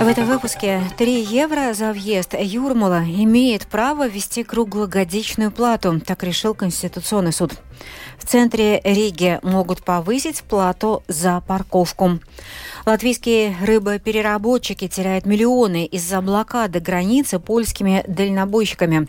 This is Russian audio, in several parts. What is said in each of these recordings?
В этом выпуске 3 евро за въезд Юрмала имеет право ввести круглогодичную плату, так решил Конституционный суд. В центре Риги могут повысить плату за парковку. Латвийские рыбопереработчики теряют миллионы из-за блокады границы польскими дальнобойщиками.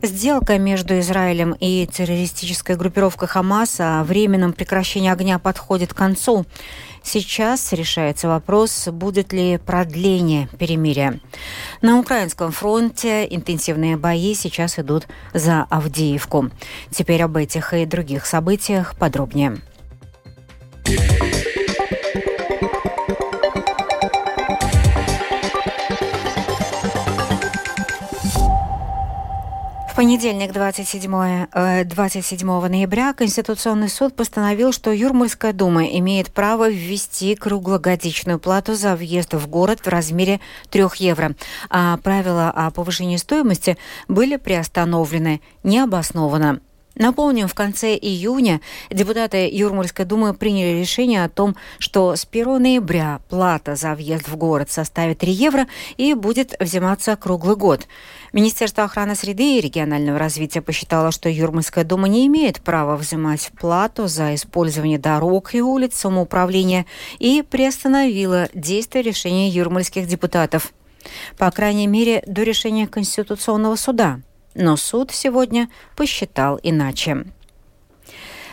Сделка между Израилем и террористической группировкой Хамас о временном прекращении огня подходит к концу. Сейчас решается вопрос, будет ли продление перемирия. На украинском фронте интенсивные бои сейчас идут за Авдеевку. Теперь об этих и других событиях подробнее. В понедельник, 27, 27 э, ноября, Конституционный суд постановил, что Юрмальская дума имеет право ввести круглогодичную плату за въезд в город в размере 3 евро, а правила о повышении стоимости были приостановлены необоснованно. Напомним, в конце июня депутаты Юрмальской думы приняли решение о том, что с 1 ноября плата за въезд в город составит 3 евро и будет взиматься круглый год. Министерство охраны среды и регионального развития посчитало, что Юрмальская дума не имеет права взимать плату за использование дорог и улиц самоуправления и приостановило действие решения юрмальских депутатов. По крайней мере, до решения Конституционного суда – но суд сегодня посчитал иначе.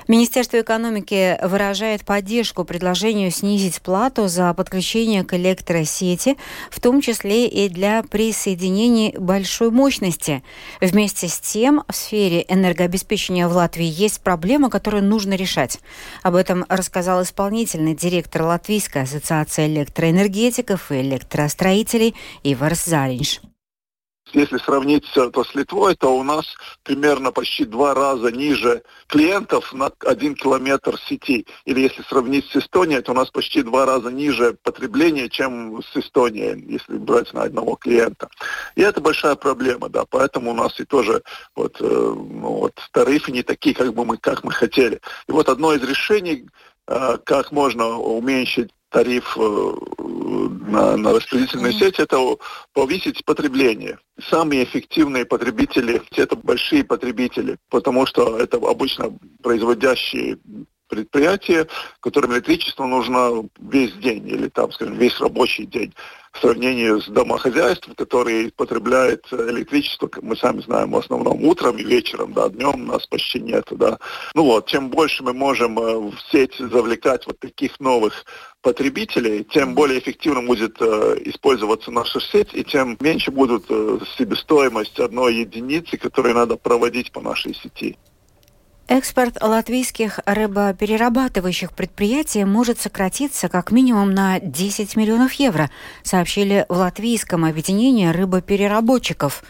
Министерство экономики выражает поддержку предложению снизить плату за подключение к электросети, в том числе и для присоединения большой мощности. Вместе с тем, в сфере энергообеспечения в Латвии есть проблема, которую нужно решать. Об этом рассказал исполнительный директор Латвийской ассоциации электроэнергетиков и электростроителей Иварс Заринш. Если сравнить это с Литвой, то у нас примерно почти два раза ниже клиентов на один километр сети. Или если сравнить с Эстонией, то у нас почти два раза ниже потребление, чем с Эстонией, если брать на одного клиента. И это большая проблема, да, поэтому у нас и тоже вот, э, ну, вот тарифы не такие, как бы мы, как мы хотели. И вот одно из решений, э, как можно уменьшить тариф э, на, на распределительную сеть, это повысить потребление. Самые эффективные потребители – это большие потребители, потому что это обычно производящие предприятия, которым электричество нужно весь день или там, скажем, весь рабочий день в сравнении с домохозяйством, которые потребляют электричество, мы сами знаем, в основном утром и вечером, да, днем у нас почти нет, да. Ну вот, чем больше мы можем э, в сеть завлекать вот таких новых потребителей, тем более эффективно будет э, использоваться наша сеть, и тем меньше будут э, себестоимость одной единицы, которую надо проводить по нашей сети. Экспорт латвийских рыбоперерабатывающих предприятий может сократиться как минимум на 10 миллионов евро, сообщили в Латвийском объединении рыбопереработчиков.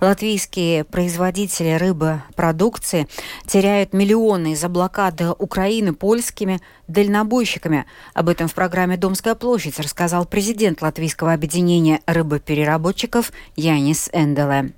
Латвийские производители рыбопродукции теряют миллионы из-за блокады Украины польскими дальнобойщиками. Об этом в программе «Домская площадь» рассказал президент Латвийского объединения рыбопереработчиков Янис Энделе.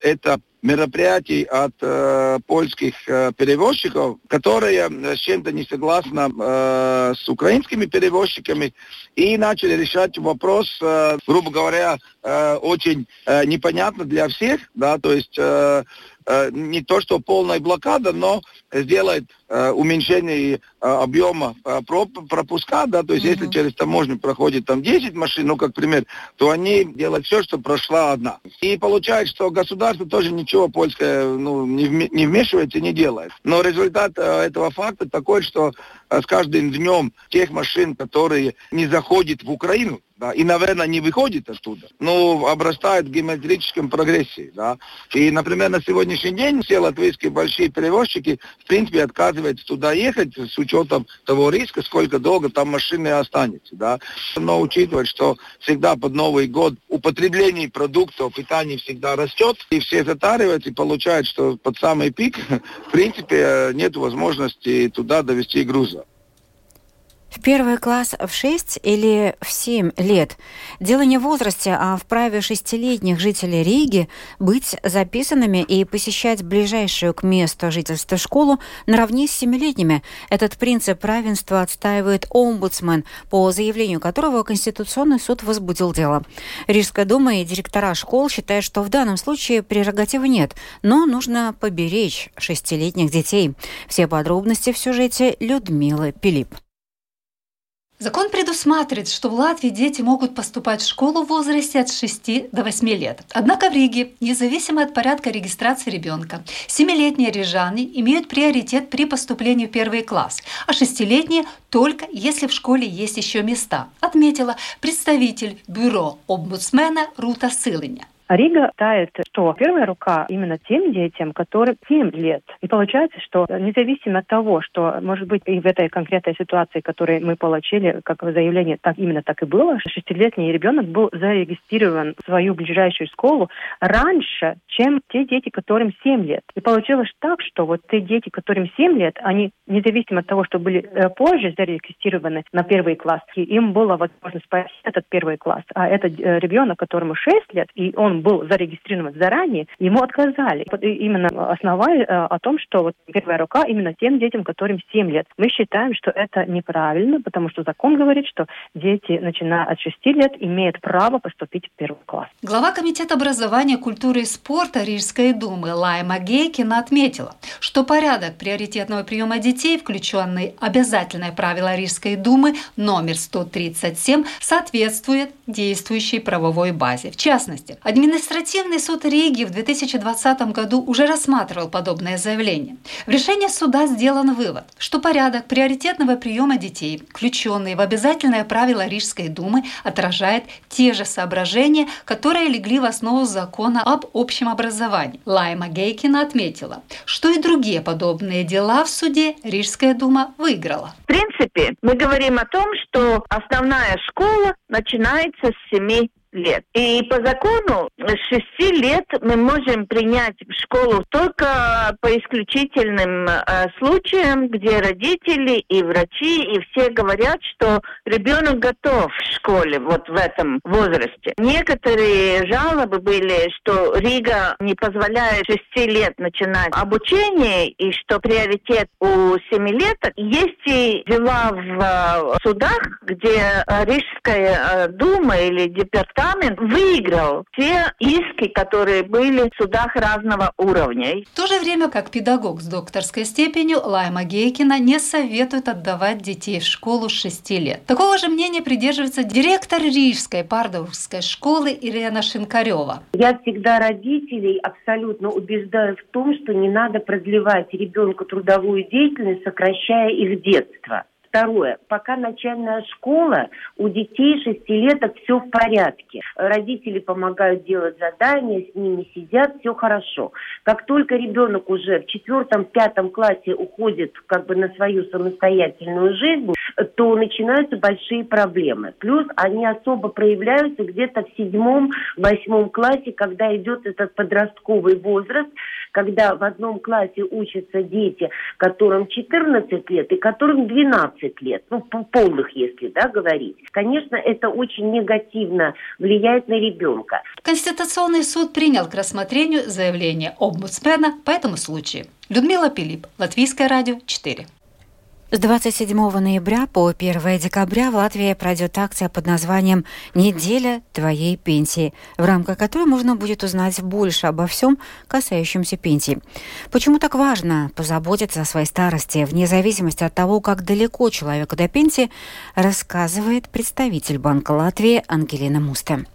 Это мероприятий от э, польских э, перевозчиков, которые с чем-то не согласны э, с украинскими перевозчиками и начали решать вопрос, э, грубо говоря, э, очень э, непонятно для всех, да, то есть э, Э, не то что полная блокада, но сделает э, уменьшение э, объема пропуска, да, то есть mm-hmm. если через таможню проходит там 10 машин, ну, как пример, то они делают все, чтобы прошла одна. И получается, что государство тоже ничего польское ну, не, не вмешивается, не делает. Но результат этого факта такой, что с каждым днем тех машин, которые не заходят в Украину, да, и, наверное, не выходит оттуда, но обрастает в геометрическом прогрессии. Да. И, например, на сегодняшний день все латвийские большие перевозчики, в принципе, отказываются туда ехать с учетом того риска, сколько долго там машины останется. Да. Но учитывать, что всегда под Новый год употребление продуктов питания всегда растет, и все затариваются, и получают, что под самый пик, в принципе, нет возможности туда довести груза. В первый класс в 6 или в 7 лет. Дело не в возрасте, а в праве шестилетних жителей Риги быть записанными и посещать ближайшую к месту жительства школу наравне с семилетними. Этот принцип равенства отстаивает омбудсмен, по заявлению которого Конституционный суд возбудил дело. Рижская дума и директора школ считают, что в данном случае прерогативы нет, но нужно поберечь шестилетних детей. Все подробности в сюжете Людмилы Пилип. Закон предусматривает, что в Латвии дети могут поступать в школу в возрасте от 6 до 8 лет. Однако в Риге, независимо от порядка регистрации ребенка, 7-летние рижане имеют приоритет при поступлении в первый класс, а 6-летние только если в школе есть еще места, отметила представитель бюро омбудсмена Рута Сылыня. А Рига тает, что первая рука именно тем детям, которым 7 лет. И получается, что независимо от того, что, может быть, и в этой конкретной ситуации, которую мы получили, как заявление, так именно так и было, шестилетний ребенок был зарегистрирован в свою ближайшую школу раньше, чем те дети, которым 7 лет. И получилось так, что вот те дети, которым 7 лет, они, независимо от того, что были э, позже зарегистрированы на первый класс, им было возможность пройти этот первый класс. А этот э, ребенок, которому 6 лет, и он был зарегистрирован заранее, ему отказали. Именно основая э, о том, что вот первая рука именно тем детям, которым 7 лет. Мы считаем, что это неправильно, потому что закон говорит, что дети, начиная от 6 лет, имеют право поступить в первый класс. Глава Комитета образования, культуры и спорта Рижской думы Лайма Гейкина отметила, что порядок приоритетного приема детей, включенный обязательное правило Рижской думы номер 137, соответствует действующей правовой базе. В частности, администрация Административный суд Риги в 2020 году уже рассматривал подобное заявление. В решении суда сделан вывод, что порядок приоритетного приема детей, включенный в обязательное правило Рижской думы, отражает те же соображения, которые легли в основу закона об общем образовании. Лайма Гейкина отметила, что и другие подобные дела в суде Рижская дума выиграла. В принципе, мы говорим о том, что основная школа начинается с 7 лет. И по закону с 6 лет мы можем принять в школу только по исключительным э, случаям, где родители и врачи и все говорят, что ребенок готов в школе вот в этом возрасте. Некоторые жалобы были, что Рига не позволяет 6 лет начинать обучение и что приоритет у 7 лет. Есть и дела в э, судах, где Рижская э, дума или департамент департамент выиграл все иски, которые были в судах разного уровня. В то же время, как педагог с докторской степенью, Лайма Гейкина не советует отдавать детей в школу с 6 лет. Такого же мнения придерживается директор Рижской пардовской школы Ирена Шинкарева. Я всегда родителей абсолютно убеждаю в том, что не надо продлевать ребенку трудовую деятельность, сокращая их детство. Второе. Пока начальная школа, у детей шестилеток все в порядке. Родители помогают делать задания, с ними сидят, все хорошо. Как только ребенок уже в четвертом, пятом классе уходит как бы на свою самостоятельную жизнь, то начинаются большие проблемы. Плюс они особо проявляются где-то в седьмом, восьмом классе, когда идет этот подростковый возраст, когда в одном классе учатся дети, которым 14 лет и которым 12 лет, ну, полных, если да, говорить. Конечно, это очень негативно влияет на ребенка. Конституционный суд принял к рассмотрению заявление омбудсмена по этому случаю. Людмила Пилип, Латвийское радио 4. С 27 ноября по 1 декабря в Латвии пройдет акция под названием «Неделя твоей пенсии», в рамках которой можно будет узнать больше обо всем, касающемся пенсии. Почему так важно позаботиться о своей старости, вне зависимости от того, как далеко человеку до пенсии, рассказывает представитель Банка Латвии Ангелина Мусте.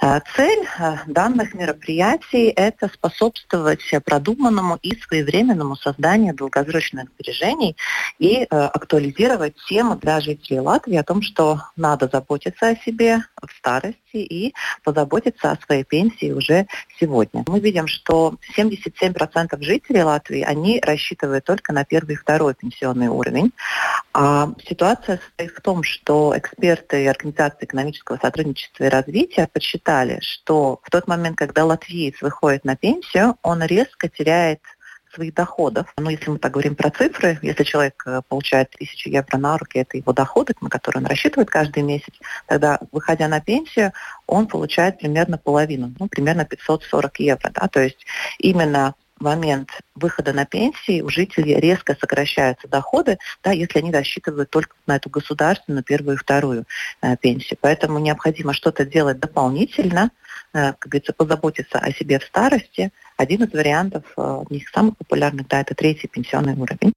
Э, цель э, данных мероприятий – это способствовать продуманному и своевременному созданию долгосрочных сбережений и э, актуализировать тему для жителей Латвии о том, что надо заботиться о себе в старости и позаботиться о своей пенсии уже сегодня. Мы видим, что 77% жителей Латвии, они рассчитывают только на первый и второй пенсионный уровень. А ситуация состоит в том, что эксперты Организации экономического сотрудничества и развития подсчитали, что в тот момент, когда латвиец выходит на пенсию, он резко теряет своих доходов. Ну, если мы так говорим про цифры, если человек э, получает тысячу евро на руки, это его доходы, на которые он рассчитывает каждый месяц, тогда, выходя на пенсию, он получает примерно половину, ну, примерно 540 евро. Да? То есть именно момент выхода на пенсии у жителей резко сокращаются доходы, да, если они рассчитывают только на эту государственную первую и вторую э, пенсию. Поэтому необходимо что-то делать дополнительно, э, как говорится, позаботиться о себе в старости. Один из вариантов, э, них самых популярных, да, это третий пенсионный уровень.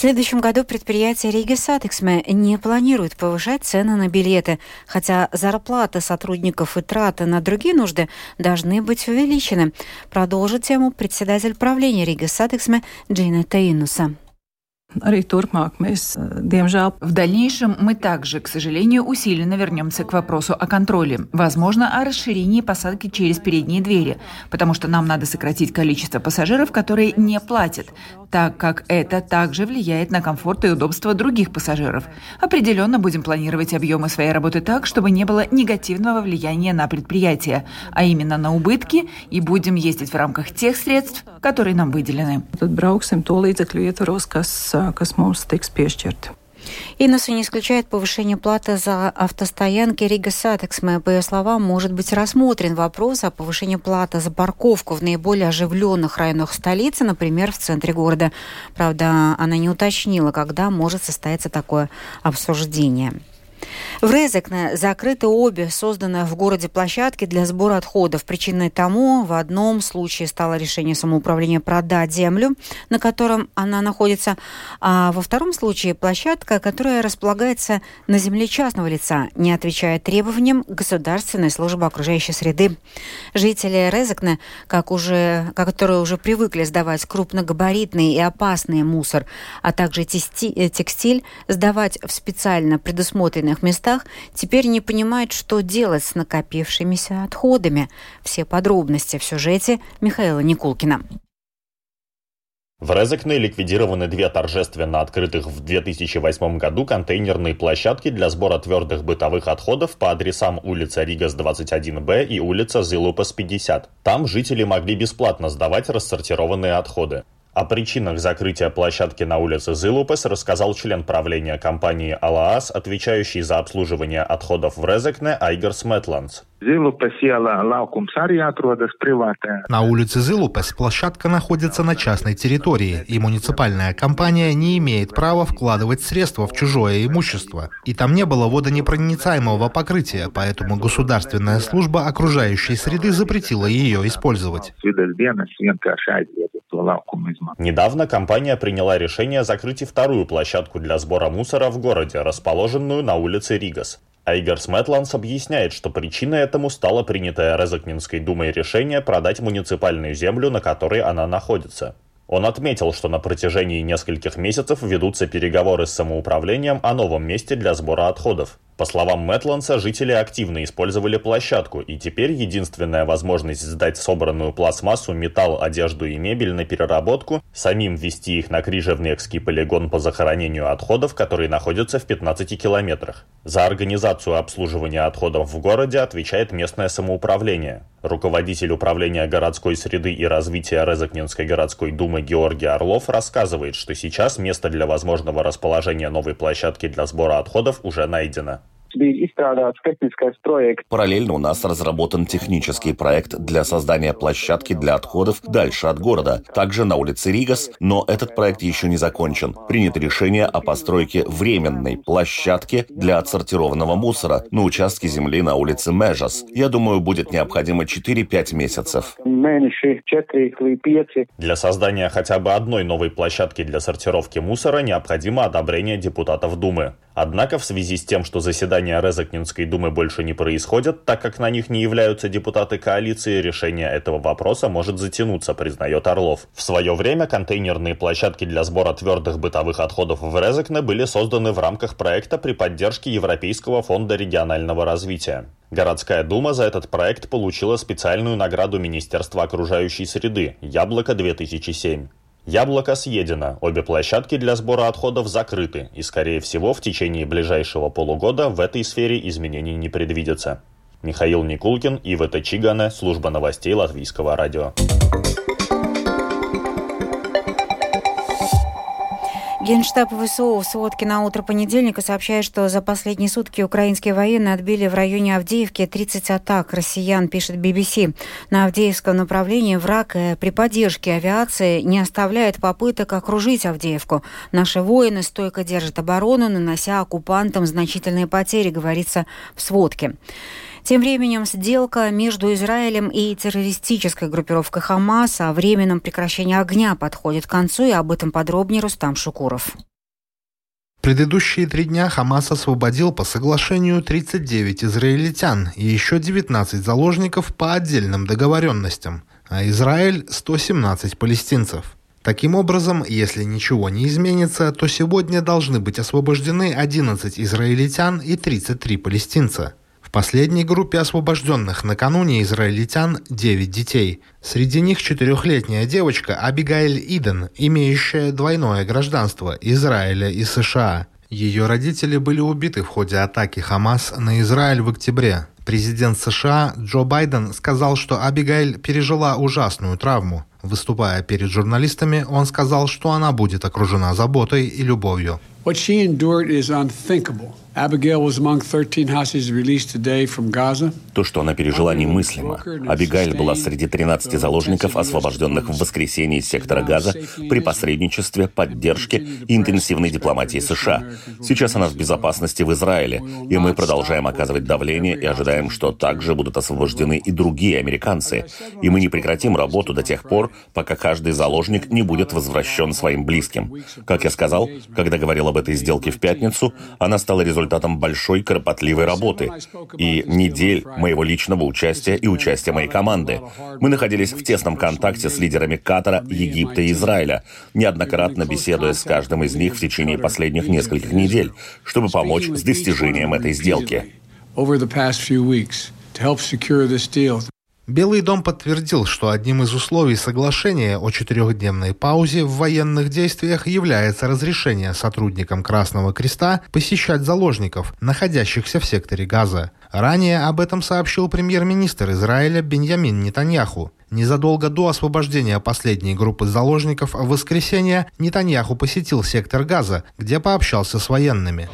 В следующем году предприятие Rīgas satiksme не планирует повышать цены на билеты, хотя зарплаты сотрудников и траты на другие нужды должны быть увеличены. Продолжит тему председатель правления Rīgas satiksme Джинета Иннуса. Arī turpmāk mēs, diemžēl, В дальнейшем мы также, к сожалению, усиленно вернемся к вопросу о контроле. Возможно, о расширении посадки через передние двери, потому что нам надо сократить количество пассажиров, которые не платят, так как это также влияет на комфорт и удобство других пассажиров. Определенно будем планировать объемы своей работы так, чтобы не было негативного влияния на предприятие, а именно на убытки, и будем ездить в рамках тех средств, которые нам выделены. Tad brauksim to līdzekļu ietvaros, kas kas mums tiks piešķirti. Иннуса не исключает повышение платы за автостоянки Rīgas satiksme. По ее словам, может быть рассмотрен вопрос о повышении платы за парковку в наиболее оживленных районах столицы, например, в центре города. Правда, она не уточнила, когда может состояться такое обсуждение. В Резекне закрыты обе созданные в городе площадки для сбора отходов. Причиной тому в одном случае стало решение самоуправления продать землю, на котором она находится, а во втором случае площадка, которая располагается на земле частного лица, не отвечает требованиям государственной службы окружающей среды. Жители Резекне, как уже, которые уже привыкли сдавать крупногабаритный и опасный мусор, а также текстиль, сдавать в специально предусмотренных общественных местах, теперь не понимает, что делать с накопившимися отходами. Все подробности в сюжете Михаила Никулкина. В Резекне ликвидированы две торжественно открытых в 2008 году контейнерные площадки для сбора твердых бытовых отходов по адресам улица Ригас 21Б и улица Зилупас 50. Там жители могли бесплатно сдавать рассортированные отходы. О причинах закрытия площадки на улице Зилупес рассказал член правления компании «Алаас», отвечающий за обслуживание отходов в Резекне На улице Зилупес площадка находится на частной территории, и муниципальная компания не имеет права вкладывать средства в чужое имущество. И там не было водонепроницаемого покрытия, поэтому государственная служба окружающей среды запретила ее использовать. Недавно компания приняла решение закрыть и вторую площадку для сбора мусора в городе, расположенную на улице Ригас. Айгерс Мэтландс объясняет, что причиной этому стало принятое Резакнинской думой решение продать муниципальную землю, на которой она находится. Он отметил, что на протяжении нескольких месяцев ведутся переговоры с самоуправлением о новом месте для сбора отходов. По словам Мэтланса, жители активно использовали площадку, и теперь единственная возможность сдать собранную пластмассу, металл, одежду и мебель на переработку, самим ввести их на Крижевнекский полигон по захоронению отходов, который находится в 15 километрах. За организацию обслуживания отходов в городе отвечает местное самоуправление. Руководитель управления городской среды и развития Резакнинской городской думы Георгий Орлов рассказывает, что сейчас место для возможного расположения новой площадки для сбора отходов уже найдено. Параллельно у нас разработан технический проект для создания площадки для отходов дальше от города, также на улице Ригас, но этот проект еще не закончен. Принято решение о постройке временной площадки для отсортированного мусора на участке земли на улице Межас. Я думаю, будет необходимо 4-5 месяцев. Для создания хотя бы одной новой площадки для сортировки мусора необходимо одобрение депутатов Думы. Однако в связи с тем, что заседания Резакнинской думы больше не происходят, так как на них не являются депутаты коалиции, решение этого вопроса может затянуться, признает Орлов. В свое время контейнерные площадки для сбора твердых бытовых отходов в Резакне были созданы в рамках проекта при поддержке Европейского фонда регионального развития. Городская дума за этот проект получила специальную награду Министерства окружающей среды «Яблоко-2007». Яблоко съедено, обе площадки для сбора отходов закрыты, и, скорее всего, в течение ближайшего полугода в этой сфере изменений не предвидится. Михаил Никулкин, Ива Чигане, служба новостей Латвийского радио. Генштаб ВСУ в сводке на утро понедельника сообщает, что за последние сутки украинские военные отбили в районе Авдеевки 30 атак россиян, пишет BBC. На Авдеевском направлении враг э, при поддержке авиации не оставляет попыток окружить Авдеевку. Наши воины стойко держат оборону, нанося оккупантам значительные потери, говорится в сводке. Тем временем сделка между Израилем и террористической группировкой Хамас о временном прекращении огня подходит к концу, и об этом подробнее Рустам Шукуров. предыдущие три дня Хамас освободил по соглашению 39 израильтян и еще 19 заложников по отдельным договоренностям, а Израиль – 117 палестинцев. Таким образом, если ничего не изменится, то сегодня должны быть освобождены 11 израильтян и 33 палестинца – последней группе освобожденных накануне израильтян 9 детей. Среди них четырехлетняя девочка Абигайль Иден, имеющая двойное гражданство Израиля и США. Ее родители были убиты в ходе атаки Хамас на Израиль в октябре. Президент США Джо Байден сказал, что Абигайль пережила ужасную травму. Выступая перед журналистами, он сказал, что она будет окружена заботой и любовью. What she endured is unthinkable. То, что она пережила, немыслимо. Абигайль была среди 13 заложников, освобожденных в воскресенье из сектора Газа при посредничестве, поддержке и интенсивной дипломатии США. Сейчас она в безопасности в Израиле, и мы продолжаем оказывать давление и ожидаем, что также будут освобождены и другие американцы. И мы не прекратим работу до тех пор, пока каждый заложник не будет возвращен своим близким. Как я сказал, когда говорил об этой сделке в пятницу, она стала результатом большой кропотливой работы и недель моего личного участия и участия моей команды. Мы находились в тесном контакте с лидерами Катара, Египта и Израиля, неоднократно беседуя с каждым из них в течение последних нескольких недель, чтобы помочь с достижением этой сделки. Белый дом подтвердил, что одним из условий соглашения о четырехдневной паузе в военных действиях является разрешение сотрудникам Красного Креста посещать заложников, находящихся в секторе Газа. Ранее об этом сообщил премьер-министр Израиля Беньямин Нетаньяху. Незадолго до освобождения последней группы заложников в воскресенье Нетаньяху посетил сектор Газа, где пообщался с военными.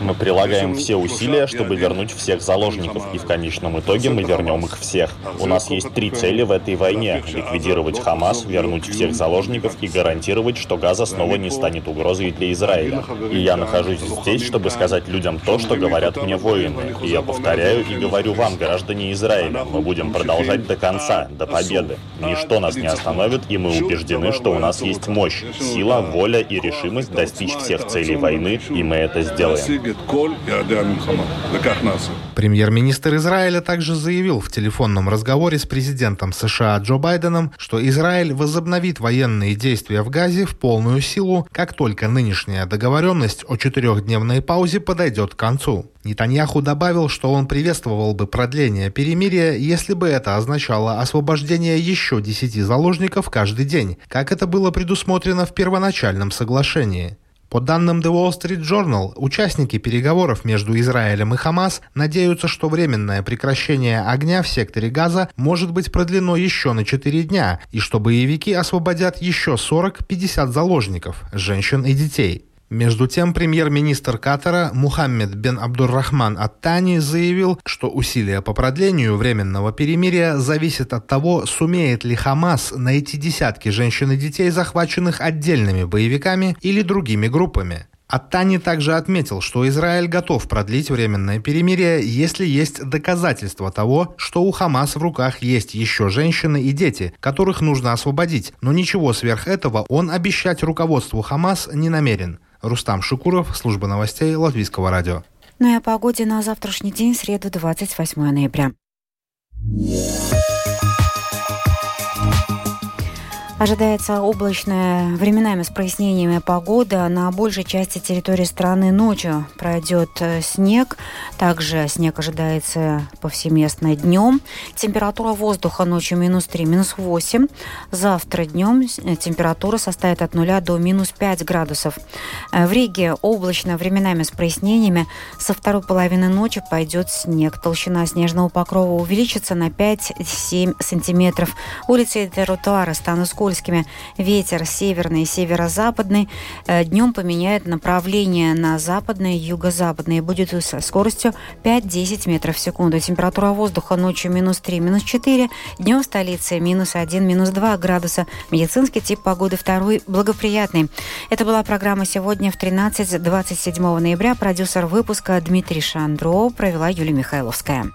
Мы прилагаем все усилия, чтобы вернуть всех заложников, и в конечном итоге мы вернем их всех. У нас есть три цели в этой войне – ликвидировать Хамас, вернуть всех заложников и гарантировать, что Газа снова не станет угрозой для Израиля. И я нахожусь здесь, чтобы сказать людям то, что говорят мне воины. И я повторяю и говорю вам, граждане Израиля, мы будем продолжать до конца, до победы. Ничто нас не остановит, и мы убеждены, что у нас есть мощь, сила, воля и решимость достичь всех целей войны, и мы это сделаем. Премьер-министр Израиля также заявил в телефонном разговоре с президентом США Джо Байденом, что Израиль возобновит военные действия в Газе в полную силу, как только нынешняя договоренность о четырехдневной паузе подойдет к концу. Нетаньяху добавил, что он приветствовал бы продление перемирия, если бы это означало освобождение еще десяти заложников каждый день, как это было предусмотрено в первоначальном соглашении. По данным The Wall Street Journal, участники переговоров между Израилем и Хамас надеются, что временное прекращение огня в секторе Газа может быть продлено еще на 4 дня, и что боевики освободят еще 40-50 заложников, женщин и детей. Между тем, премьер-министр Катара Мухаммед бен Абдуррахман Аттани заявил, что усилия по продлению временного перемирия зависят от того, сумеет ли Хамас найти десятки женщин и детей, захваченных отдельными боевиками или другими группами. Аттани также отметил, что Израиль готов продлить временное перемирие, если есть доказательства того, что у Хамас в руках есть еще женщины и дети, которых нужно освободить, но ничего сверх этого он обещать руководству Хамас не намерен. Рустам Шукуров, служба новостей Латвийского радио. Ну и о погоде на завтрашний день, среду 28 ноября. Ожидается облачная, временами с прояснениями погода. На большей части территории страны ночью пройдет э, снег. Также снег ожидается повсеместно днем. Температура воздуха ночью минус 3, минус 8. Завтра днем э, температура составит от 0 до минус 5 градусов. Э, в Риге облачно, временами с прояснениями. Со второй половины ночи пойдет снег. Толщина снежного покрова увеличится на 5-7 сантиметров. Улицы и тротуары станут скользкими скользкими. Ветер северный и северо-западный. Э, Днем поменяет направление на западное и юго-западное. Будет со скоростью 5-10 метров в секунду. Температура воздуха ночью минус 3, минус 4. Днем в столице минус 1, минус 2 градуса. Медицинский тип погоды второй благоприятный. Это была программа сегодня в 13-27 ноября. Продюсер выпуска Дмитрий Шандро провела Юлия Михайловская.